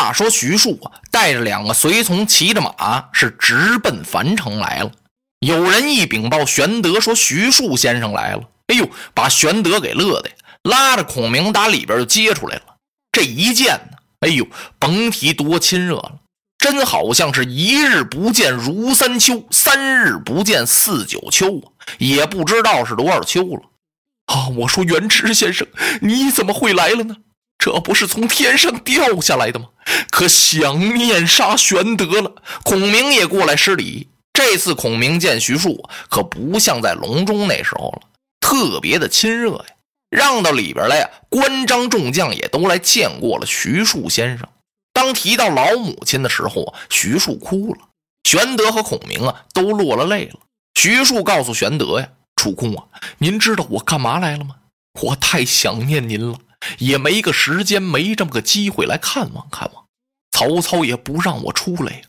话说，徐庶啊，带着两个随从，骑着马，是直奔樊城来了。有人一禀报玄德说，徐庶先生来了。哎呦，把玄德给乐的，拉着孔明打里边就接出来了。这一见呢，哎呦，甭提多亲热了，真好像是一日不见如三秋，三日不见似九秋啊，也不知道是多少秋了。啊，我说元直先生，你怎么会来了呢？这不是从天上掉下来的吗？可想念杀玄德了。孔明也过来施礼。这次孔明见徐庶，可不像在隆中那时候了，特别的亲热呀。让到里边来呀，关张众将也都来见过了徐庶先生。当提到老母亲的时候啊，徐庶哭了。玄德和孔明啊，都落了泪了。徐庶告诉玄德呀：“主公啊，您知道我干嘛来了吗？我太想念您了。”也没个时间，没这么个机会来看望看望。曹操也不让我出来呀。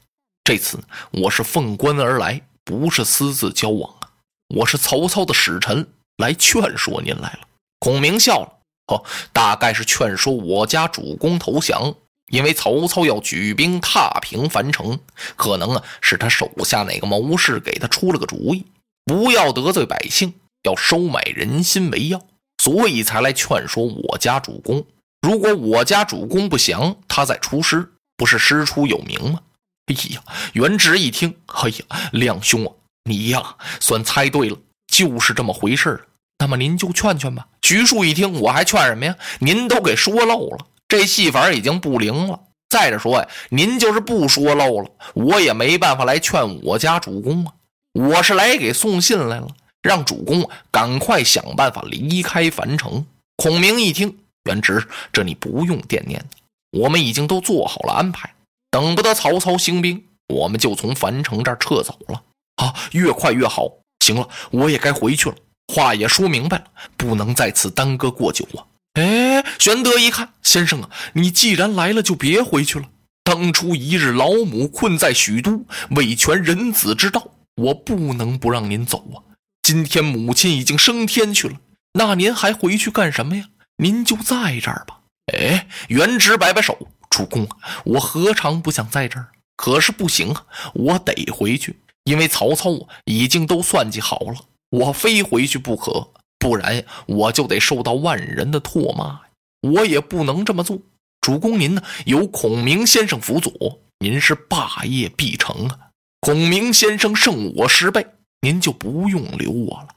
这次我是奉官而来，不是私自交往啊。我是曹操的使臣，来劝说您来了。孔明笑了，哦，大概是劝说我家主公投降，因为曹操要举兵踏平樊城，可能啊是他手下哪个谋士给他出了个主意，不要得罪百姓，要收买人心为要。所以才来劝说我家主公。如果我家主公不降，他再出师，不是师出有名吗？哎呀，元直一听，哎呀，亮兄啊，你呀算猜对了，就是这么回事那么您就劝劝吧。徐庶一听，我还劝什么呀？您都给说漏了，这戏法已经不灵了。再者说呀，您就是不说漏了，我也没办法来劝我家主公啊。我是来给送信来了。让主公赶快想办法离开樊城。孔明一听，元直，这你不用惦念，我们已经都做好了安排。等不得曹操兴兵，我们就从樊城这儿撤走了。啊，越快越好。行了，我也该回去了。话也说明白了，不能在此耽搁过久啊。哎，玄德一看，先生啊，你既然来了，就别回去了。当初一日老母困在许都，为全人子之道，我不能不让您走啊。今天母亲已经升天去了，那您还回去干什么呀？您就在这儿吧。哎，元直摆摆手，主公，我何尝不想在这儿？可是不行啊，我得回去，因为曹操已经都算计好了，我非回去不可，不然我就得受到万人的唾骂。我也不能这么做。主公您呢？有孔明先生辅佐，您是霸业必成啊。孔明先生胜我十倍。您就不用留我了，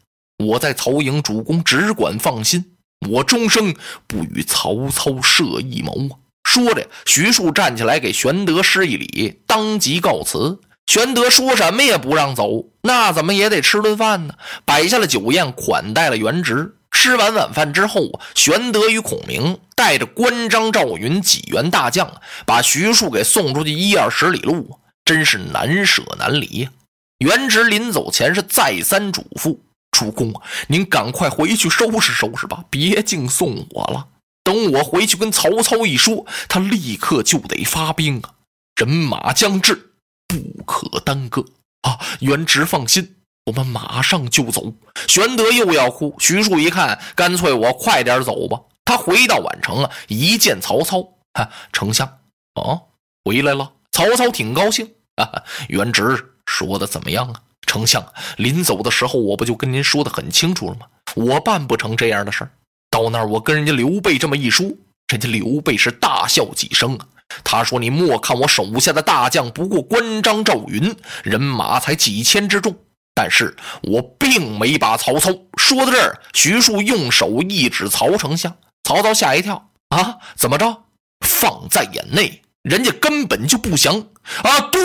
我在曹营，主公只管放心，我终生不与曹操设一谋啊！说着，徐庶站起来给玄德施一礼，当即告辞。玄德说什么也不让走，那怎么也得吃顿饭呢？摆下了酒宴，款待了元直。吃完晚饭之后，玄德与孔明带着关张赵云几员大将，把徐庶给送出去一二十里路，真是难舍难离呀。元直临走前是再三嘱咐主公，您赶快回去收拾收拾吧，别净送我了。等我回去跟曹操一说，他立刻就得发兵啊，人马将至，不可耽搁啊。元直放心，我们马上就走。玄德又要哭，徐庶一看，干脆我快点走吧。他回到宛城啊，一见曹操，哈，丞相啊，回来了。曹操挺高兴啊，元直。说的怎么样啊，丞相？临走的时候，我不就跟您说的很清楚了吗？我办不成这样的事儿。到那儿，我跟人家刘备这么一说，人家刘备是大笑几声啊。他说：“你莫看我手下的大将不过关张赵云，人马才几千之众，但是我并没把曹操。”说到这儿，徐庶用手一指曹丞相，曹操吓一跳啊，怎么着？放在眼内。人家根本就不降啊！嘟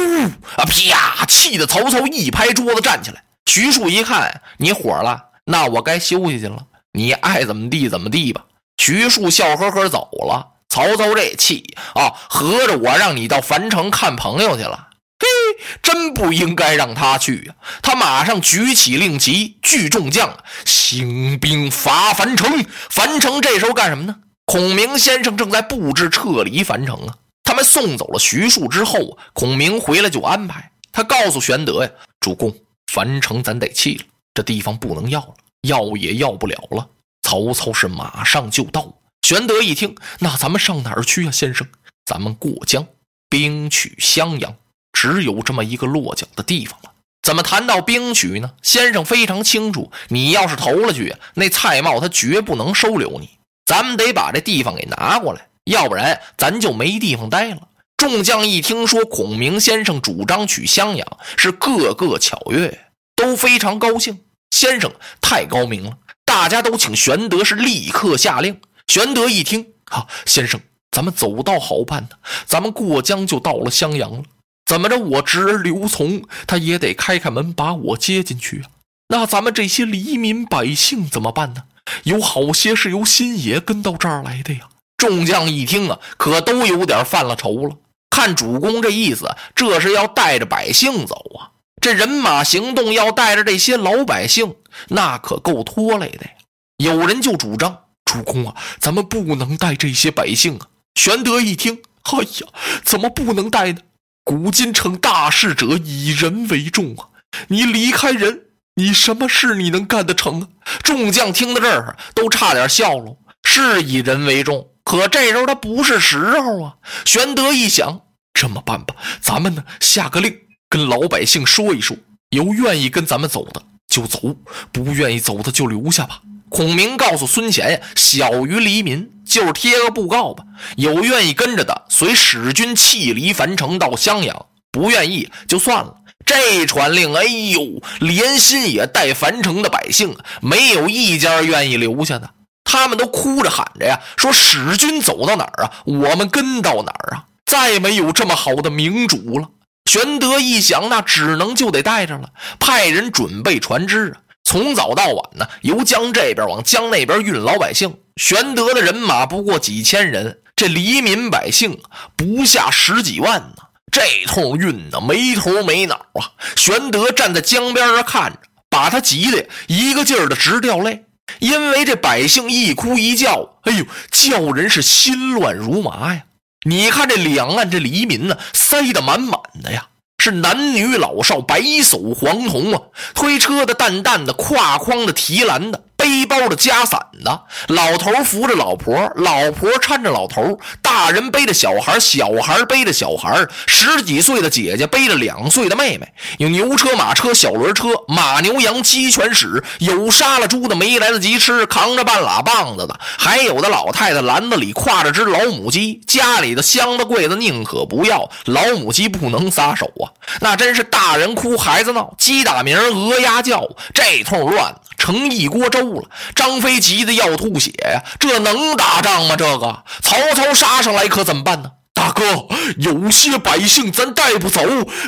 啊！啪！气得曹操一拍桌子站起来。徐庶一看你火了，那我该休息去了。你爱怎么地怎么地吧。徐庶笑呵呵走了。曹操这气啊，合着我让你到樊城看朋友去了？嘿，真不应该让他去呀！他马上举起令旗，聚众将，兴兵伐樊城。樊城这时候干什么呢？孔明先生正在布置撤离樊城啊。送走了徐庶之后，孔明回来就安排他告诉玄德呀：“主公，樊城咱得弃了，这地方不能要了，要也要不了了。曹操是马上就到。”玄德一听，那咱们上哪儿去啊，先生？咱们过江，兵取襄阳，只有这么一个落脚的地方了。怎么谈到兵取呢？先生非常清楚，你要是投了去，那蔡瑁他绝不能收留你。咱们得把这地方给拿过来，要不然咱就没地方待了。众将一听说孔明先生主张取襄阳，是个个巧跃，都非常高兴。先生太高明了，大家都请玄德是立刻下令。玄德一听，好，先生，咱们走道好办呢，咱们过江就到了襄阳了。怎么着？我侄儿刘琮他也得开开门把我接进去啊！那咱们这些黎民百姓怎么办呢？有好些是由新野跟到这儿来的呀！众将一听啊，可都有点犯了愁了。看主公这意思，这是要带着百姓走啊！这人马行动要带着这些老百姓，那可够拖累的呀！有人就主张：主公啊，咱们不能带这些百姓啊！玄德一听，哎呀，怎么不能带呢？古今成大事者以人为重啊！你离开人，你什么事你能干得成啊？众将听到这儿都差点笑了。是以人为重，可这时候他不是时候啊！玄德一想，这么办吧，咱们呢下个令，跟老百姓说一说，有愿意跟咱们走的就走，不愿意走的就留下吧。孔明告诉孙乾呀：“小于黎民，就是贴个布告吧。有愿意跟着的，随使君弃离樊城到襄阳；不愿意就算了。”这传令，哎呦，连心也带樊城的百姓，没有一家愿意留下的。他们都哭着喊着呀，说：“使君走到哪儿啊，我们跟到哪儿啊！再没有这么好的明主了。”玄德一想，那只能就得带着了，派人准备船只啊。从早到晚呢，由江这边往江那边运老百姓。玄德的人马不过几千人，这黎民百姓不下十几万呢。这通运呢，没头没脑啊！玄德站在江边上看着，把他急得一个劲儿的直掉泪，因为这百姓一哭一叫，哎呦，叫人是心乱如麻呀！你看这两岸这黎民呢，塞得满满的呀。是男女老少，白叟黄童啊！推车的、担担的、挎筐的、提篮的。背包的、夹伞的，老头扶着老婆，老婆搀着老头，大人背着小孩，小孩背着小孩，十几岁的姐姐背着两岁的妹妹，有牛车、马车、小轮车，马牛羊鸡全使，有杀了猪的没来得及吃，扛着半拉棒子的，还有的老太太篮子里挎着只老母鸡，家里的箱子柜子宁可不要，老母鸡不能撒手啊！那真是大人哭，孩子闹，鸡打鸣，鹅鸭叫，这通乱。成一锅粥了，张飞急得要吐血呀！这能打仗吗？这个曹操杀上来可怎么办呢？大哥，有些百姓咱带不走，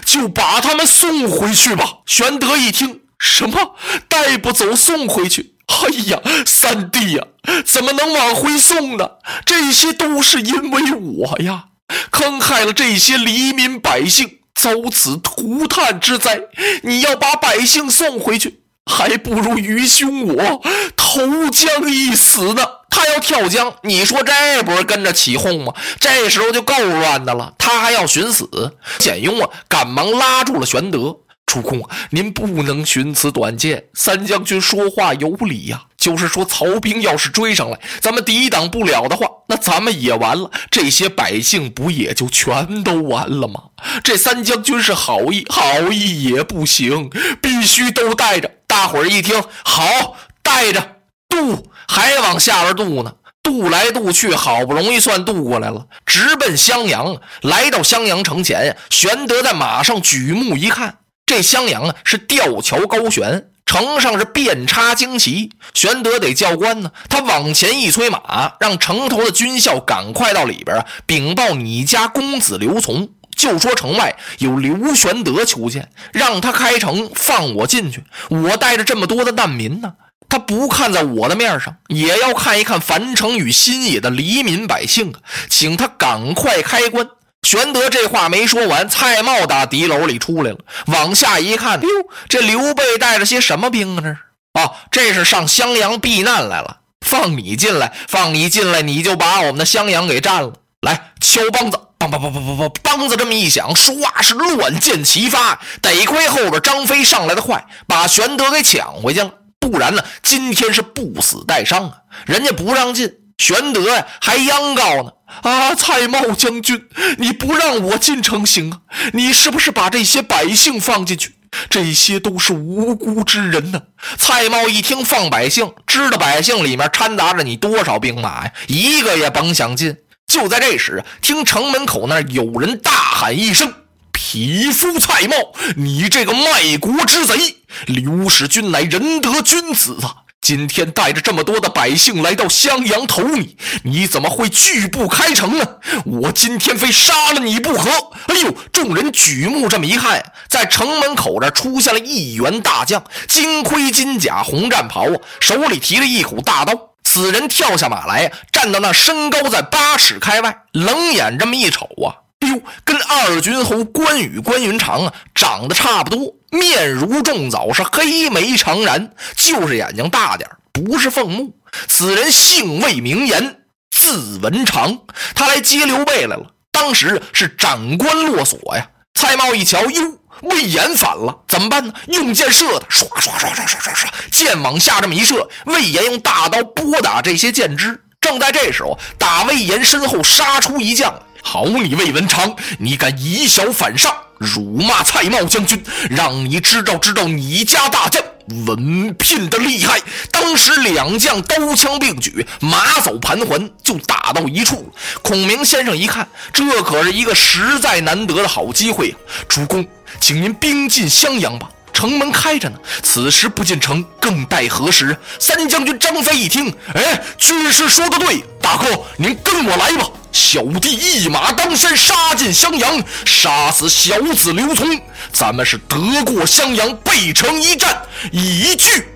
就把他们送回去吧。玄德一听，什么带不走，送回去？哎呀，三弟呀，怎么能往回送呢？这些都是因为我呀，坑害了这些黎民百姓，遭此涂炭之灾。你要把百姓送回去？还不如愚兄我投江一死呢。他要跳江，你说这不是跟着起哄吗？这时候就够乱的了。他还要寻死，简雍啊，赶忙拉住了玄德。主公，您不能寻此短见。三将军说话有理呀，就是说曹兵要是追上来，咱们抵挡不了的话，那咱们也完了。这些百姓不也就全都完了吗？这三将军是好意，好意也不行，必须都带着。大伙儿一听，好，带着渡，还往下边渡呢。渡来渡去，好不容易算渡过来了，直奔襄阳。来到襄阳城前，玄德在马上举目一看。这襄阳啊，是吊桥高悬，城上是遍插旌旗。玄德得叫官呢，他往前一催马，让城头的军校赶快到里边啊，禀报你家公子刘琮，就说城外有刘玄德求见，让他开城放我进去。我带着这么多的难民呢，他不看在我的面上，也要看一看樊城与新野的黎民百姓啊，请他赶快开关。玄德这话没说完，蔡瑁打敌楼里出来了，往下一看，哟，这刘备带着些什么兵啊？这是啊，这是上襄阳避难来了。放你进来，放你进来，你就把我们的襄阳给占了。来，敲梆子，梆梆梆梆梆梆，梆子这么一响，唰，是乱箭齐发。得亏后边张飞上来的快，把玄德给抢回去了，不然呢，今天是不死带伤啊。人家不让进。玄德呀还央告呢：“啊，蔡瑁将军，你不让我进城行啊？你是不是把这些百姓放进去？这些都是无辜之人呢。”蔡瑁一听放百姓，知道百姓里面掺杂着你多少兵马呀，一个也甭想进。就在这时，听城门口那有人大喊一声。匹夫蔡瑁，你这个卖国之贼！刘使君乃仁德君子啊，今天带着这么多的百姓来到襄阳投你，你怎么会拒不开城呢？我今天非杀了你不可！哎呦，众人举目这么一看，在城门口这出现了一员大将，金盔金甲，红战袍啊，手里提着一口大刀。此人跳下马来，站到那身高在八尺开外，冷眼这么一瞅啊。哎呦，跟二军侯关羽、关云长啊长得差不多，面如重枣，是黑眉长髯，就是眼睛大点不是凤目。此人姓魏名言，字文长，他来接刘备来了。当时是斩关落锁呀。蔡瑁一瞧，哟，魏延反了，怎么办呢？用箭射他，唰唰唰唰唰唰唰，箭往下这么一射，魏延用大刀拨打这些箭支。正在这时候，打魏延身后杀出一将。好你魏文长，你敢以小反上，辱骂蔡瑁将军，让你知道知道你家大将文聘的厉害。当时两将刀枪并举，马走盘桓，就打到一处。孔明先生一看，这可是一个实在难得的好机会啊！主公，请您兵进襄阳吧。城门开着呢，此时不进城，更待何时？三将军张飞一听，哎，军师说的对，大哥，您跟我来吧，小弟一马当先，杀进襄阳，杀死小子刘琮，咱们是得过襄阳，背城一战，以拒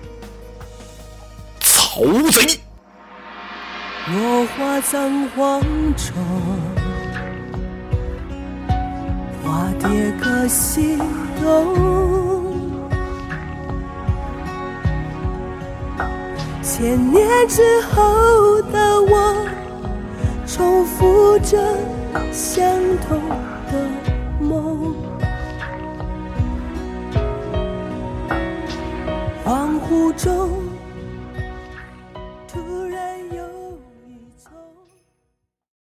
曹贼。落花葬黄冢，花蝶各西东。千年之后的我，重复着相同的梦。恍惚中